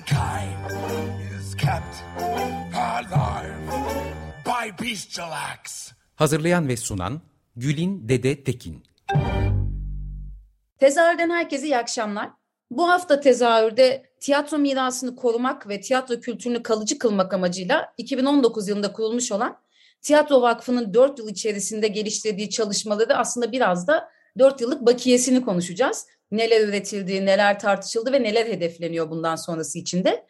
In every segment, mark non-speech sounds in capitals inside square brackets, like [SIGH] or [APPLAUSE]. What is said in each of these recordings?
Mankind is kept alive by bestial acts. Hazırlayan ve sunan Gülin Dede Tekin. Tezahürden herkese iyi akşamlar. Bu hafta tezahürde tiyatro mirasını korumak ve tiyatro kültürünü kalıcı kılmak amacıyla 2019 yılında kurulmuş olan Tiyatro Vakfı'nın 4 yıl içerisinde geliştirdiği çalışmaları aslında biraz da 4 yıllık bakiyesini konuşacağız. Neler üretildi, neler tartışıldı ve neler hedefleniyor bundan sonrası içinde.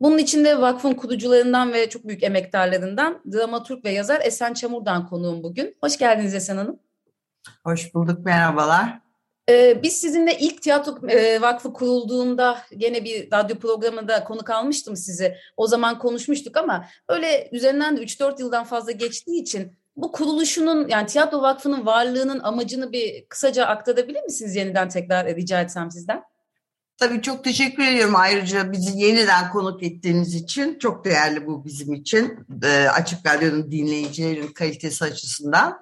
Bunun içinde vakfın kurucularından ve çok büyük emektarlarından dramaturg ve yazar Esen Çamur'dan konuğum bugün. Hoş geldiniz Esen Hanım. Hoş bulduk, merhabalar. Ee, biz sizinle ilk tiyatro e, vakfı kurulduğunda gene bir radyo programında konuk almıştım sizi. O zaman konuşmuştuk ama öyle üzerinden de 3-4 yıldan fazla geçtiği için bu kuruluşunun yani tiyatro vakfının varlığının amacını bir kısaca aktarabilir misiniz yeniden tekrar rica etsem sizden? Tabii çok teşekkür ediyorum ayrıca bizi yeniden konuk ettiğiniz için. Çok değerli bu bizim için. E, Açık Radyo'nun dinleyicilerin kalitesi açısından.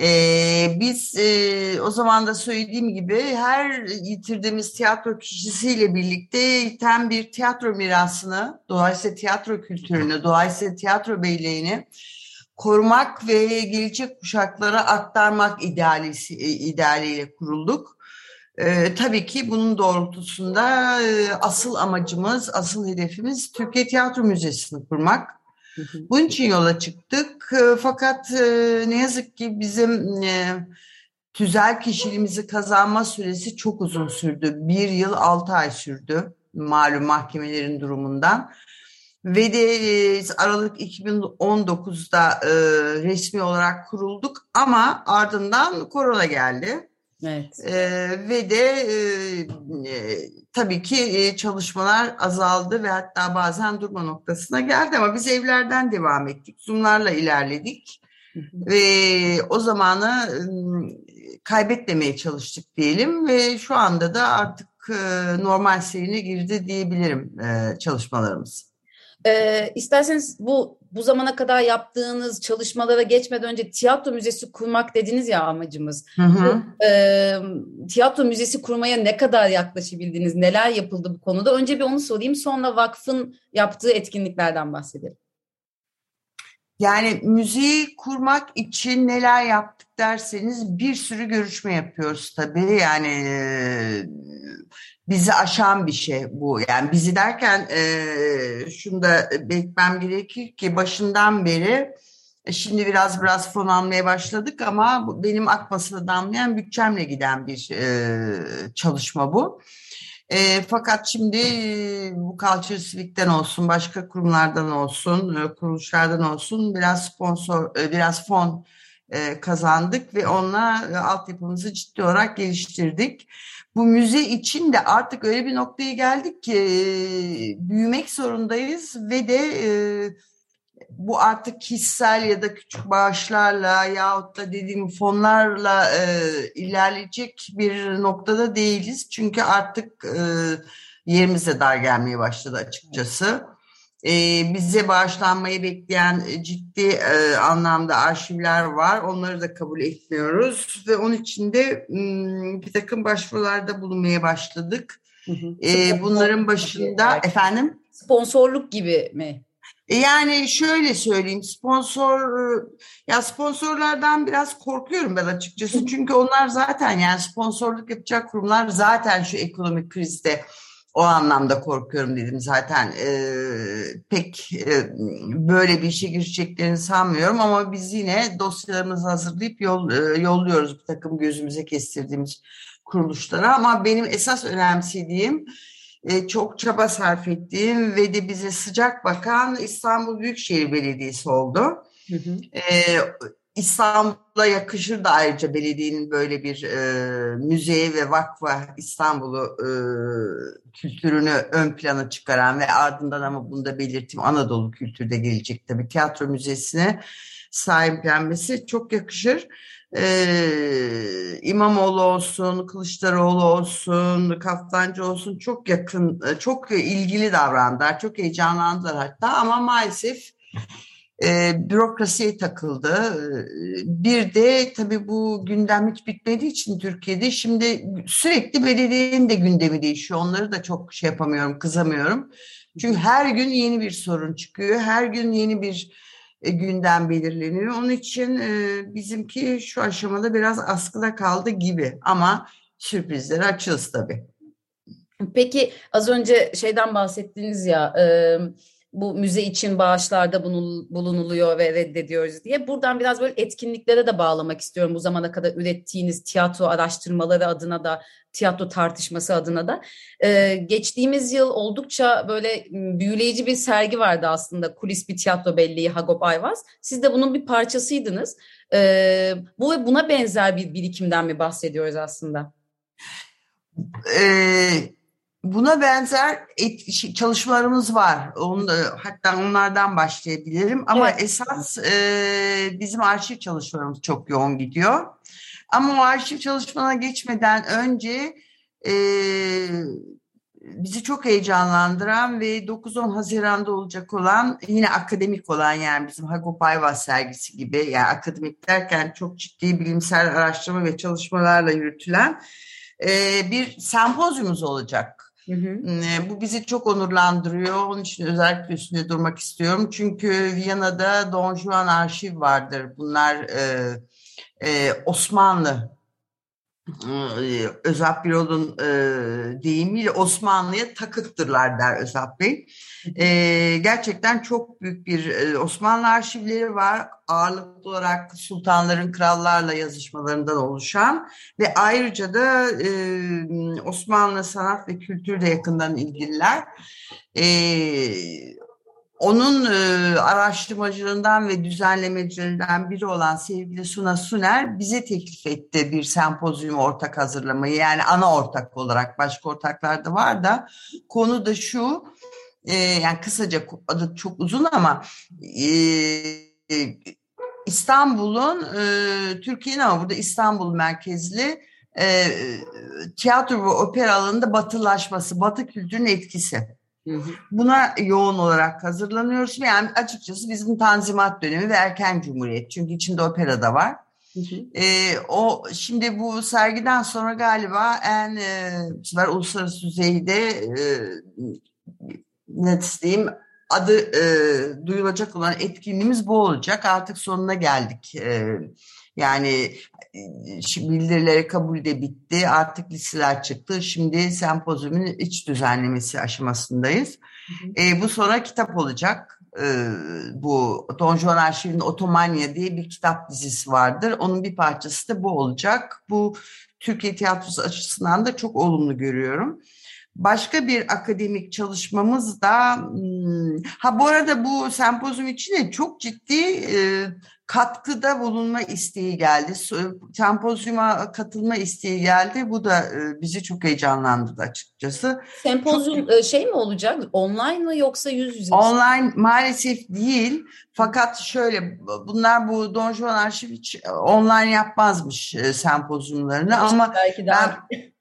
E, biz e, o zaman da söylediğim gibi her yitirdiğimiz tiyatro kişisiyle birlikte tam bir tiyatro mirasını, dolayısıyla tiyatro kültürünü, dolayısıyla tiyatro beyliğini korumak ve gelecek kuşaklara aktarmak idealisi, idealiyle kurulduk. Ee, tabii ki bunun doğrultusunda e, asıl amacımız, asıl hedefimiz Türkiye Tiyatro Müzesi'ni kurmak. Bunun için yola çıktık. E, fakat e, ne yazık ki bizim e, tüzel kişiliğimizi kazanma süresi çok uzun sürdü. Bir yıl altı ay sürdü malum mahkemelerin durumundan. Ve de e, Aralık 2019'da e, resmi olarak kurulduk ama ardından korona geldi. Evet. E, ve de e, e, tabii ki e, çalışmalar azaldı ve hatta bazen durma noktasına geldi ama biz evlerden devam ettik. Zoom'larla ilerledik ve o zamanı e, kaybetmemeye çalıştık diyelim ve şu anda da artık e, normal serine girdi diyebilirim e, çalışmalarımız. Ee, isterseniz bu bu zamana kadar yaptığınız çalışmalara geçmeden önce tiyatro müzesi kurmak dediniz ya amacımız. Hı hı. Bu, e, tiyatro müzesi kurmaya ne kadar yaklaşabildiniz? Neler yapıldı bu konuda? Önce bir onu sorayım. Sonra vakfın yaptığı etkinliklerden bahsedelim. Yani müziği kurmak için neler yaptık derseniz bir sürü görüşme yapıyoruz tabii. Yani bizi aşan bir şey bu. Yani bizi derken e, şunu da belirtmem gerekir ki başından beri e, şimdi biraz biraz fon almaya başladık ama benim akmasına damlayan bütçemle giden bir e, çalışma bu. E, fakat şimdi e, bu Culture olsun, başka kurumlardan olsun, e, kuruluşlardan olsun biraz sponsor, biraz fon e, kazandık ve onunla e, altyapımızı ciddi olarak geliştirdik. Bu müze için de artık öyle bir noktaya geldik ki e, büyümek zorundayız ve de e, bu artık kişisel ya da küçük bağışlarla yahut da dediğim fonlarla e, ilerleyecek bir noktada değiliz. Çünkü artık e, yerimize dar gelmeye başladı açıkçası. E, bize bağışlanmayı bekleyen ciddi e, anlamda arşivler var. Onları da kabul etmiyoruz ve onun için de bir takım başvurularda bulunmaya başladık. Hı hı. E, bunların başında efendim Sponsorluk gibi mi? E, Yani şöyle söyleyeyim sponsor ya sponsorlardan biraz korkuyorum ben açıkçası çünkü onlar zaten yani sponsorluk yapacak kurumlar zaten şu ekonomik krizde o anlamda korkuyorum dedim zaten Ee, pek e, böyle bir işe gireceklerini sanmıyorum ama biz yine dosyalarımızı hazırlayıp yol, e, yolluyoruz bir takım gözümüze kestirdiğimiz kuruluşlara ama benim esas önemsediğim e, çok çaba sarf ettiğim ve de bize sıcak bakan İstanbul Büyükşehir Belediyesi oldu. Hı hı. E, İstanbul'a yakışır da ayrıca belediyenin böyle bir e, müzeye ve vakfa İstanbul'u e, kültürünü ön plana çıkaran ve ardından ama bunu da belirteyim Anadolu kültürde gelecek tabii tiyatro müzesine sahiplenmesi çok yakışır. Ee, İmamoğlu olsun, Kılıçdaroğlu olsun, Kaftancı olsun çok yakın, çok ilgili davrandılar, çok heyecanlandılar hatta ama maalesef e, bürokrasiye takıldı. Bir de tabii bu gündem hiç bitmediği için Türkiye'de şimdi sürekli belediyenin de gündemi değişiyor. Onları da çok şey yapamıyorum, kızamıyorum. Çünkü her gün yeni bir sorun çıkıyor. Her gün yeni bir e, gündem belirleniyor. Onun için e, bizimki şu aşamada biraz askıda kaldı gibi ama sürprizleri açığız tabii. Peki az önce şeyden bahsettiniz ya e, bu müze için bağışlarda bulunuluyor ve reddediyoruz diye. Buradan biraz böyle etkinliklere de bağlamak istiyorum bu zamana kadar ürettiğiniz tiyatro araştırmaları adına da tiyatro tartışması adına da. Ee, geçtiğimiz yıl oldukça böyle büyüleyici bir sergi vardı aslında kulis bir tiyatro belleği Hagop Ayvaz. Siz de bunun bir parçasıydınız. Ee, bu ve buna benzer bir birikimden mi bahsediyoruz aslında? Ee, Buna benzer et, çalışmalarımız var. Onu, hatta onlardan başlayabilirim. Ama evet. esas e, bizim arşiv çalışmalarımız çok yoğun gidiyor. Ama o arşiv çalışmalarına geçmeden önce e, bizi çok heyecanlandıran ve 9-10 Haziran'da olacak olan yine akademik olan yani bizim Hagop Ayvaz sergisi gibi yani akademik derken çok ciddi bilimsel araştırma ve çalışmalarla yürütülen e, bir sempozyumumuz olacak. Hı hı. Bu bizi çok onurlandırıyor. Onun için özellikle üstünde durmak istiyorum. Çünkü Viyana'da Don Juan arşiv vardır. Bunlar e, e, Osmanlı Özap Birol'un e, deyimiyle Osmanlı'ya takıktırlar der Özap Bey. E, gerçekten çok büyük bir e, Osmanlı arşivleri var. Ağırlıklı olarak sultanların krallarla yazışmalarından oluşan ve ayrıca da e, Osmanlı sanat ve kültürle yakından ilgililer. E, onun e, araştırmacılığından ve düzenlemecilerinden biri olan sevgili Suna Suner bize teklif etti bir sempozyum ortak hazırlamayı. Yani ana ortak olarak başka ortaklar da var da konu da şu e, yani kısaca adı çok uzun ama e, e, İstanbul'un e, Türkiye'nin ama burada İstanbul merkezli e, tiyatro ve opera alanında batılaşması, batı kültürünün etkisi. Buna yoğun olarak hazırlanıyoruz. Yani açıkçası bizim Tanzimat dönemi ve erken cumhuriyet. Çünkü içinde opera da var. Hı hı. E, o şimdi bu sergiden sonra galiba en e, uluslararası düzeyde e, ne diyeyim adı e, duyulacak olan etkinliğimiz bu olacak. Artık sonuna geldik. E, yani bildirileri kabul de bitti. Artık listeler çıktı. Şimdi sempozyumun iç düzenlemesi aşamasındayız. Hı hı. E, bu sonra kitap olacak. E, bu Don Juan Arşiv'in Otomanya diye bir kitap dizisi vardır. Onun bir parçası da bu olacak. Bu Türkiye tiyatrosu açısından da çok olumlu görüyorum. Başka bir akademik çalışmamız da hmm, ha bu arada bu sempozyum için de çok ciddi e, katkıda bulunma isteği geldi. Sempozyuma katılma isteği geldi. Bu da e, bizi çok heyecanlandırdı açıkçası. Sempozyum çok... E, şey mi olacak? Online mı yoksa yüz yüze? Online maalesef değil. Fakat şöyle bunlar bu Don Juan Arşiv hiç online yapmazmış sempozyumlarını ama belki daha... ben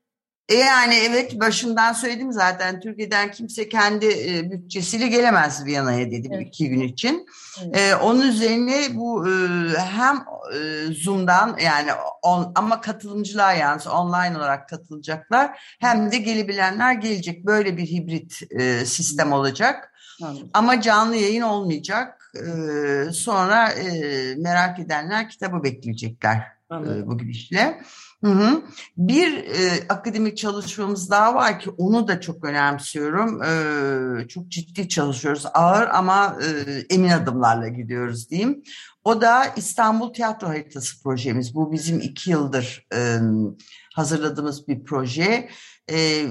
e yani evet başından söyledim zaten Türkiye'den kimse kendi e, bütçesiyle gelemez Viyana'ya dedim evet. iki gün için. Evet. E, onun üzerine bu e, hem e, Zoom'dan yani on, ama katılımcılar yani online olarak katılacaklar hem de gelebilenler gelecek. Böyle bir hibrit e, sistem olacak. Anladım. Ama canlı yayın olmayacak. E, sonra e, merak edenler kitabı bekleyecekler e, bu gidişle. Hı hı. Bir e, akademik çalışmamız daha var ki onu da çok önemsiyorum. E, çok ciddi çalışıyoruz. Ağır ama e, emin adımlarla gidiyoruz diyeyim. O da İstanbul Tiyatro Haritası projemiz. Bu bizim iki yıldır e, hazırladığımız bir proje. E,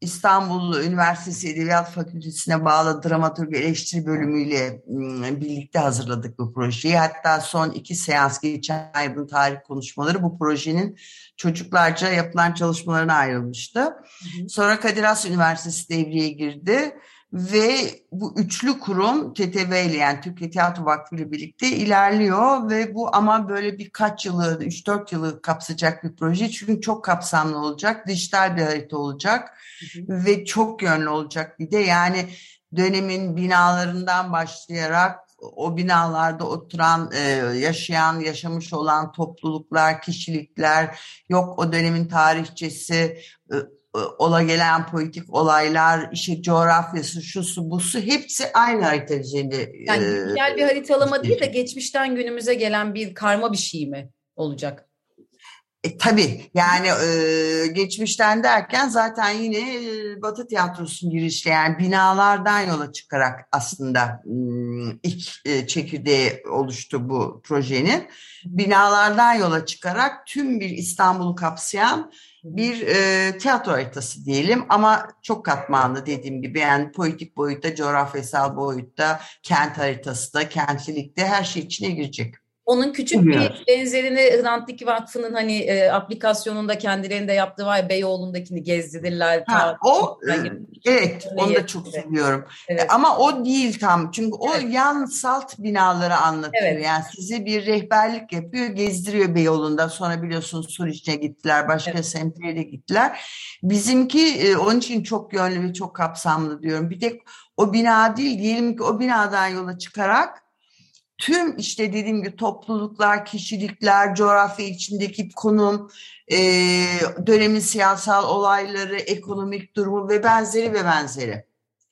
İstanbul Üniversitesi Edebiyat Fakültesi'ne bağlı dramaturg eleştiri bölümüyle ım, birlikte hazırladık bu projeyi. Hatta son iki seans geçen ay bu tarih konuşmaları bu projenin çocuklarca yapılan çalışmalarına ayrılmıştı. Sonra Kadir Has Üniversitesi devreye girdi ve bu üçlü kurum TTV ile yani Türkiye Tiyatro Vakfı ile birlikte ilerliyor. Ve bu ama böyle birkaç yılı, 3-4 yılı kapsayacak bir proje. Çünkü çok kapsamlı olacak, dijital bir harita olacak. Ve çok yönlü olacak bir de. Yani dönemin binalarından başlayarak o binalarda oturan, e, yaşayan, yaşamış olan topluluklar, kişilikler, yok o dönemin tarihçesi, ola gelen politik olaylar, işte coğrafyası, şusu, busu hepsi aynı harita üzerinde. Yani e, güncel bir haritalama değil de geçmişten günümüze gelen bir karma bir şey mi olacak? E, tabii yani e, geçmişten derken zaten yine e, Batı tiyatrosunun girişli yani binalardan yola çıkarak aslında ilk e, çekirdeği oluştu bu projenin. Binalardan yola çıkarak tüm bir İstanbul'u kapsayan bir e, tiyatro haritası diyelim ama çok katmanlı dediğim gibi yani politik boyutta, coğrafyasal boyutta, kent haritası da, kentlilikte her şey içine girecek. Onun küçük bir benzerini Hrant Dink Vakfı'nın hani e, aplikasyonunda kendilerinde yaptığı var ya Beyoğlu'ndakini gezdirirler. Ha, o e, Ben gittim. evet onu da çok evet. seviyorum. Evet. Ama o değil tam. Çünkü o Evet. yan salt binaları anlatıyor. Evet. Yani size bir rehberlik yapıyor, gezdiriyor Beyoğlu'nda. Sonra biliyorsunuz Suriç'e gittiler, başka Evet. semtlere de gittiler. Bizimki e, onun için çok yönlü ve çok kapsamlı diyorum. Bir tek o bina değil, diyelim ki o binadan yola çıkarak tüm işte dediğim gibi topluluklar, kişilikler, coğrafya içindeki konum, e, dönemin siyasal olayları, ekonomik durumu ve benzeri ve benzeri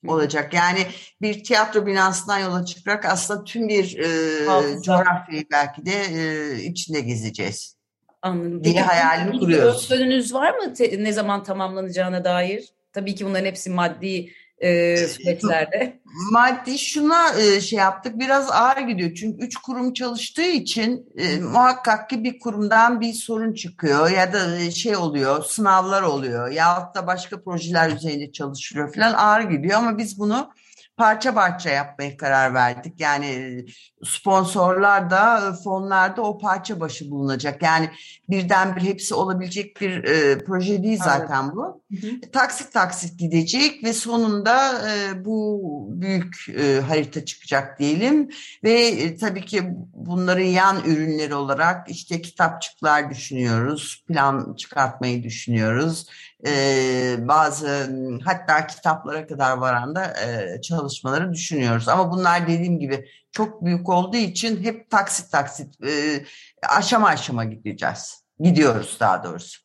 olacak. Yani bir tiyatro binasından yola çıkarak aslında tüm bir e, Hafıza. coğrafyayı belki de e, içinde gezeceğiz. Anladım. diye hayalini kuruyoruz. Öngörünüz var mı te- ne zaman tamamlanacağına dair? Tabii ki bunların hepsi maddi e, süreçlerde. Maddi şuna e, şey yaptık biraz ağır gidiyor. Çünkü üç kurum çalıştığı için e, muhakkak ki bir kurumdan bir sorun çıkıyor ya da e, şey oluyor sınavlar oluyor yahut da başka projeler üzerinde çalışılıyor falan ağır gidiyor ama biz bunu parça parça yapmaya karar verdik. Yani e, sponsorlar da e, fonlar da o parça başı bulunacak. Yani birdenbire hepsi olabilecek bir e, proje değil zaten bu Hı hı. taksit taksit gidecek ve sonunda e, bu büyük e, harita çıkacak diyelim ve e, tabii ki bunların yan ürünleri olarak işte kitapçıklar düşünüyoruz, plan çıkartmayı düşünüyoruz. E, bazı hatta kitaplara kadar varan da e, çalışmaları düşünüyoruz. Ama bunlar dediğim gibi çok büyük olduğu için hep taksit taksit e, aşama aşama gideceğiz. Gidiyoruz daha doğrusu.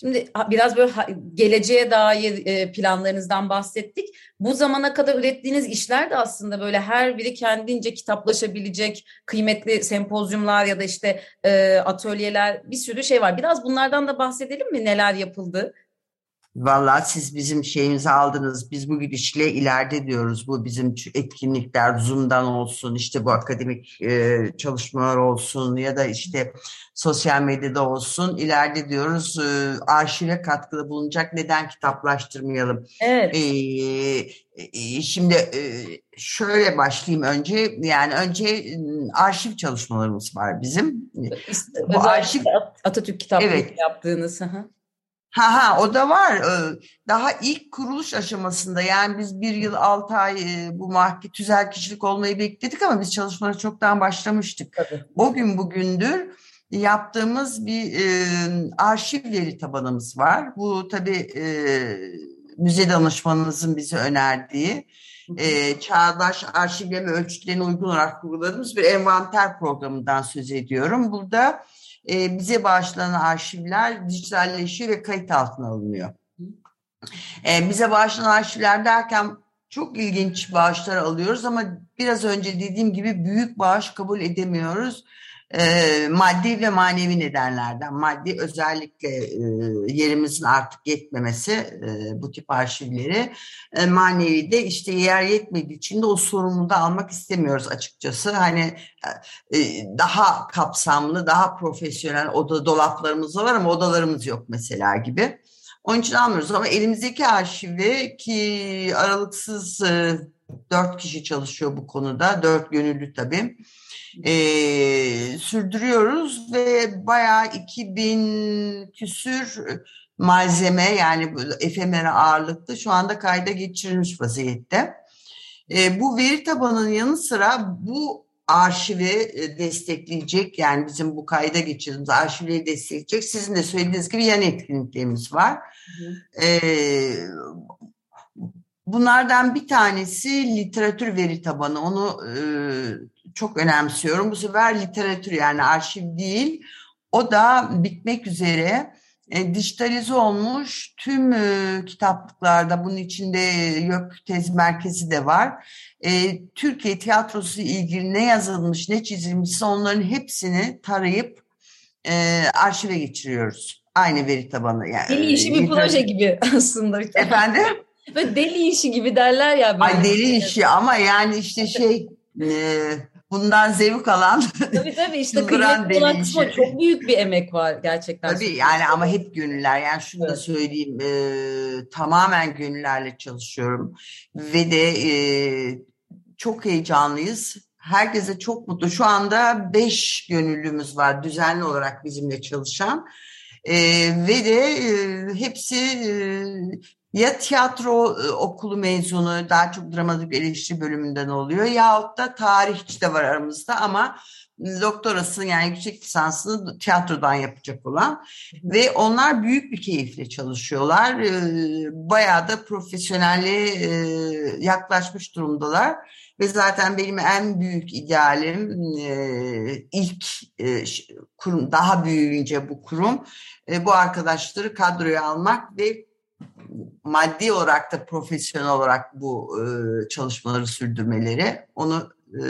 Şimdi biraz böyle geleceğe dair e, planlarınızdan bahsettik. Bu zamana kadar ürettiğiniz işler de aslında böyle her biri kendince kitaplaşabilecek kıymetli sempozyumlar ya da işte e, atölyeler bir sürü şey var. Biraz bunlardan da bahsedelim mi? Neler yapıldı? Vallahi siz bizim şeyimizi aldınız. Biz bu gidişle ileride diyoruz. Bu bizim etkinlikler Zoom'dan olsun, işte bu akademik e, çalışmalar olsun ya da işte sosyal medyada olsun. İleride diyoruz e, arşive katkıda bulunacak. Neden kitaplaştırmayalım? Evet. E, şimdi e, şöyle başlayayım önce. Yani önce e, arşiv çalışmalarımız var bizim. Bu arşiv- At- Atatürk kitaplığı Evet. yaptığınız. hı. Ha ha o da var. Ee, Daha ilk kuruluş aşamasında yani biz bir yıl altı ay e, bu mahki tüzel kişilik olmayı bekledik ama biz çalışmalara çoktan başlamıştık. Tabii. O gün bugündür yaptığımız bir e, arşiv veri tabanımız var. Bu tabii e, müze danışmanımızın bize önerdiği e, çağdaş arşivleme ölçütlerine uygun olarak kurguladığımız bir envanter programından söz ediyorum. Burada e, bize bağışlanan arşivler dijitalleşiyor ve kayıt altına alınıyor. E, bize bağışlanan arşivler derken çok ilginç bağışlar alıyoruz ama biraz önce dediğim gibi büyük bağış kabul edemiyoruz. E, maddi ve manevi nedenlerden. Maddi özellikle e, yerimizin artık yetmemesi e, bu tip arşivleri. E, manevi de işte yer yetmediği için de o sorumluluğu da almak istemiyoruz açıkçası. Hani e, daha kapsamlı, daha profesyonel oda dolaplarımız var ama odalarımız yok mesela gibi. Onun için almıyoruz ama elimizdeki arşivi ki aralıksız e, dört kişi çalışıyor bu konuda. Dört gönüllü tabii. E, sürdürüyoruz ve bayağı 2000 küsür malzeme yani efemere ağırlıklı şu anda kayda geçirilmiş vaziyette. E, bu veri tabanının yanı sıra bu arşivi destekleyecek yani bizim bu kayda geçirdiğimiz arşivleri destekleyecek sizin de söylediğiniz gibi yan etkinliklerimiz var. Hı hı. Bunlardan bir tanesi literatür veri tabanı onu e, çok önemsiyorum. Bu sefer literatür yani arşiv değil o da bitmek üzere e, dijitalize olmuş tüm e, kitaplıklarda bunun içinde YÖK tez merkezi de var. E, Türkiye tiyatrosu ilgili ne yazılmış ne çizilmişse onların hepsini tarayıp e, arşive geçiriyoruz. Aynı veri tabanı. Yani, deli işi bir proje gibi [LAUGHS] aslında. Efendim? Böyle deli işi gibi derler ya. Böyle. Ay deli işi ama yani işte şey... E, bundan zevk alan tabii tabii işte [LAUGHS] kıymetli olan kısmı çok büyük bir emek var gerçekten. Tabii yani ama hep gönüller yani şunu evet. da söyleyeyim e, tamamen gönüllerle çalışıyorum ve de e, çok heyecanlıyız. Herkese çok mutlu. Şu anda beş gönüllümüz var düzenli olarak bizimle çalışan. E, ve de e, hepsi e, ya tiyatro e, okulu mezunu daha çok dramatik eleştiri bölümünden oluyor yahut da tarihçi de var aramızda ama doktorasını yani yüksek lisansını tiyatrodan yapacak olan ve onlar büyük bir keyifle çalışıyorlar. E, bayağı da profesyonelle e, yaklaşmış durumdalar ve zaten benim en büyük idealim ilk kurum daha büyüyünce bu kurum bu arkadaşları kadroya almak ve maddi olarak da profesyonel olarak bu e, çalışmaları sürdürmeleri onu e,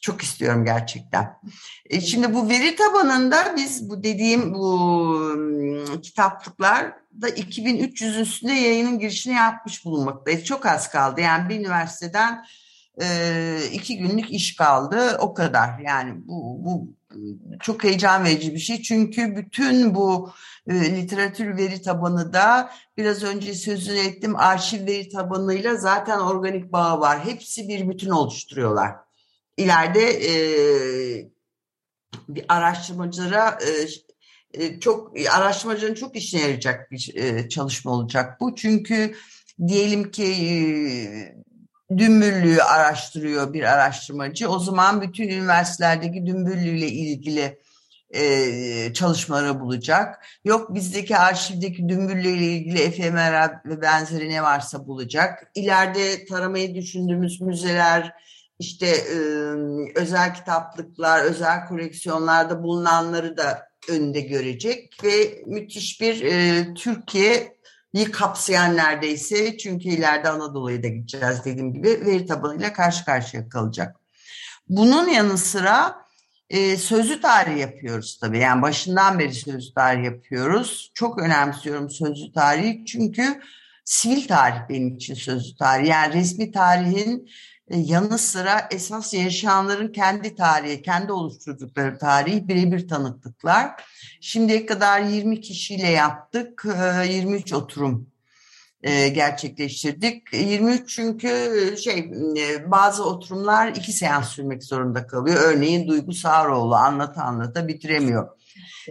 çok istiyorum gerçekten. E, şimdi bu veri tabanında biz bu dediğim bu e, kitaplıklar da 2300 üstünde yayının girişini yapmış bulunmaktayız. Çok az kaldı. Yani bir üniversiteden e, iki günlük iş kaldı. O kadar. Yani bu, bu çok heyecan verici bir şey. Çünkü bütün bu e, literatür veri tabanı da biraz önce sözünü ettim arşiv veri tabanıyla zaten organik bağ var. Hepsi bir bütün oluşturuyorlar. İleride e, bir araştırmacılara e, e çok araştırmacının çok işine yarayacak bir e, çalışma olacak bu. Çünkü diyelim ki e, dümbüllüğü araştırıyor bir araştırmacı. O zaman bütün üniversitelerdeki dümbüllüğüyle ilgili e, çalışmaları bulacak. Yok bizdeki arşivdeki dümbüllüğüyle ilgili efemera ve benzeri ne varsa bulacak. İleride taramayı düşündüğümüz müzeler, işte e, özel kitaplıklar, özel koleksiyonlarda bulunanları da önünde görecek ve müthiş bir e, Türkiye kapsayan neredeyse çünkü ileride Anadolu'ya da gideceğiz dediğim gibi veri tabanıyla karşı karşıya kalacak. Bunun yanı sıra e, sözlü tarih yapıyoruz tabii. Yani başından beri sözlü tarih yapıyoruz. Çok önemsiyorum sözlü tarihi çünkü sivil tarih benim için sözlü tarih. Yani resmi tarihin e, yanı sıra esas yaşayanların kendi tarihi, kendi oluşturdukları tarihi birebir tanıklıklar. Şimdiye kadar 20 kişiyle yaptık, 23 e, oturum e, gerçekleştirdik. 23 çünkü şey bazı oturumlar iki seans sürmek zorunda kalıyor. Örneğin Duygu Sağroğlu anlata anlata bitiremiyor.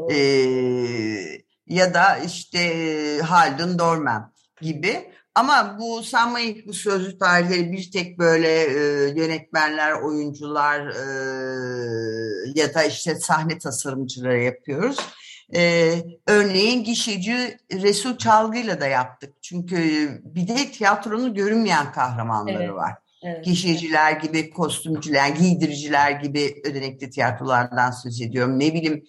Evet. ya da işte Haldun Dorman gibi. Ama bu sanmayın bu sözlü tarihleri bir tek böyle e, yönetmenler, oyuncular e, ya da işte sahne tasarımcıları yapıyoruz. E, örneğin gişeci Resul Çalgı'yla da yaptık. Çünkü bir de tiyatronun görünmeyen kahramanları evet. var. Evet. Gişeciler gibi, kostümcüler, giydiriciler gibi ödenekli tiyatrolardan söz ediyorum. Ne bileyim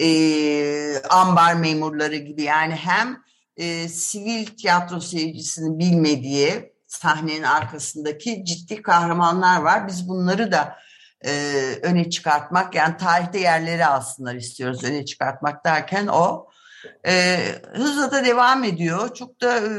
e, ambar memurları gibi yani hem e, sivil tiyatro seyircisinin bilmediği sahnenin arkasındaki ciddi kahramanlar var. Biz bunları da e, öne çıkartmak yani tarihte yerleri alsınlar istiyoruz öne çıkartmak derken o e, hızla da devam ediyor. Çok da e,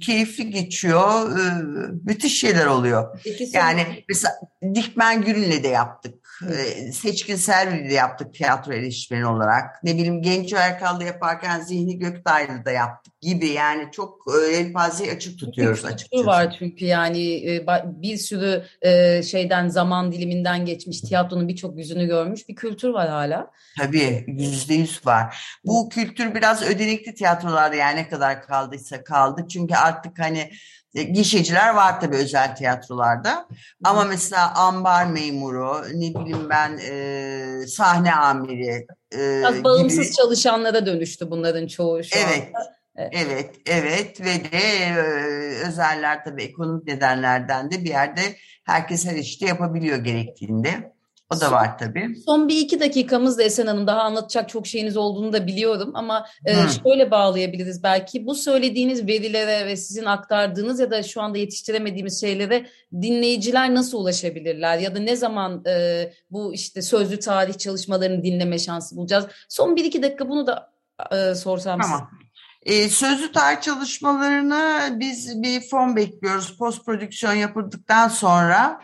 keyifli geçiyor. E, müthiş şeyler oluyor. İkisi yani mesela Dikmen Gül'le de yaptık. e, seçkinsel bir yaptık tiyatro eleştirmeni olarak. Ne bileyim Genco Erkal'da yaparken Zihni Göktaylı'da yaptık gibi yani çok e, elpazeyi açık tutuyoruz açıkçası. var çünkü yani e, bir sürü e, şeyden zaman diliminden geçmiş tiyatronun birçok yüzünü görmüş bir kültür var hala. Tabii yüzde yüz var. Bu kültür biraz ödenekli tiyatrolarda yani ne kadar kaldıysa kaldı. Çünkü artık hani gişeciler var tabii özel tiyatrolarda. Ama mesela ambar memuru, ne bileyim ben e, sahne amiri e, Biraz bağımsız gibi. çalışanlara dönüştü bunların çoğu şu Evet. anda. Evet. Evet, ve de özeller tabii ekonomik nedenlerden de bir yerde herkes her işte yapabiliyor gerektiğinde. O da var tabii. Son bir iki dakikamız da Esen Hanım daha anlatacak çok şeyiniz olduğunu da biliyorum ama e, şöyle bağlayabiliriz belki bu söylediğiniz verilere ve sizin aktardığınız ya da şu anda yetiştiremediğimiz şeylere dinleyiciler nasıl ulaşabilirler ya da ne zaman e, bu işte sözlü tarih çalışmalarını dinleme şansı bulacağız? Son bir iki dakika bunu da e, sorsam size. E, sözlü tarih çalışmalarını biz bir form bekliyoruz. Post prodüksiyon yapıldıktan sonra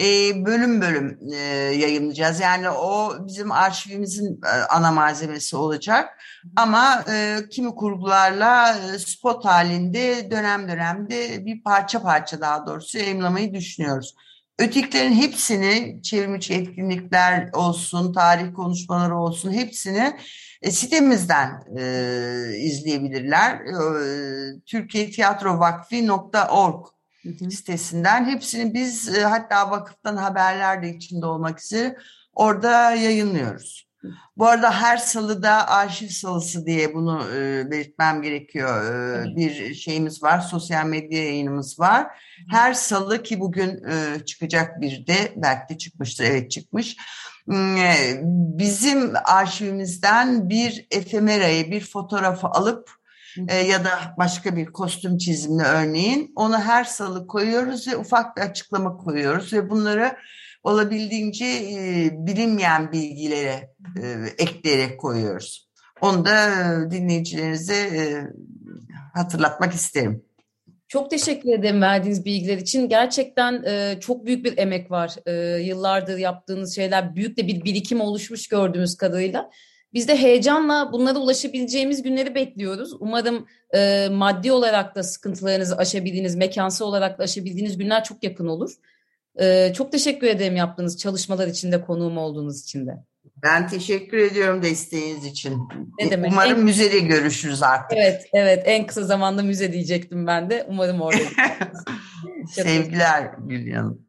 e, bölüm bölüm e, yayınlayacağız. Yani o bizim arşivimizin e, ana malzemesi olacak. Ama e, kimi kurgularla e, spot halinde dönem dönemde bir parça parça daha doğrusu yayınlamayı düşünüyoruz. Ötekilerin hepsini çevrimiçi etkinlikler olsun, tarih konuşmaları olsun hepsini e, sitemizden e, izleyebilirler. E, TürkiyeTiyatroVakfi.org Hı hı. sitesinden hepsini biz e, hatta vakıftan haberler de içinde olmak üzere orada yayınlıyoruz. Bu arada her salıda arşiv salısı diye bunu e, belirtmem gerekiyor. E, Evet. bir şeyimiz var, sosyal medya yayınımız var. Her salı ki bugün e, çıkacak bir de belki de çıkmıştır, evet çıkmış. Hmm, e, Bizim arşivimizden bir efemerayı, bir fotoğrafı alıp e, ya da başka bir kostüm çizimli örneğin onu her salı koyuyoruz ve ufak bir açıklama koyuyoruz ve bunları olabildiğince e, bilinmeyen bilgilere e, ekleyerek koyuyoruz. Onu da e, dinleyicilerinize e, hatırlatmak isterim. Çok teşekkür ederim verdiğiniz bilgiler için. Gerçekten e, çok büyük bir emek var. E, yıllardır yaptığınız şeyler büyük de bir birikim oluşmuş gördüğümüz kadarıyla. Biz de heyecanla bunlara ulaşabileceğimiz günleri bekliyoruz. Umarım e, maddi olarak da sıkıntılarınızı aşabildiğiniz, mekansı olarak da aşabildiğiniz günler çok yakın olur. E, çok teşekkür ederim yaptığınız çalışmalar için de konuğum olduğunuz için de. Ben teşekkür ediyorum desteğiniz için. Ne demek? Umarım En- müzede görüşürüz artık. Evet, evet. En kısa zamanda müze diyecektim ben de. Umarım orada. [LAUGHS] Sevgiler Gülyan Hanım.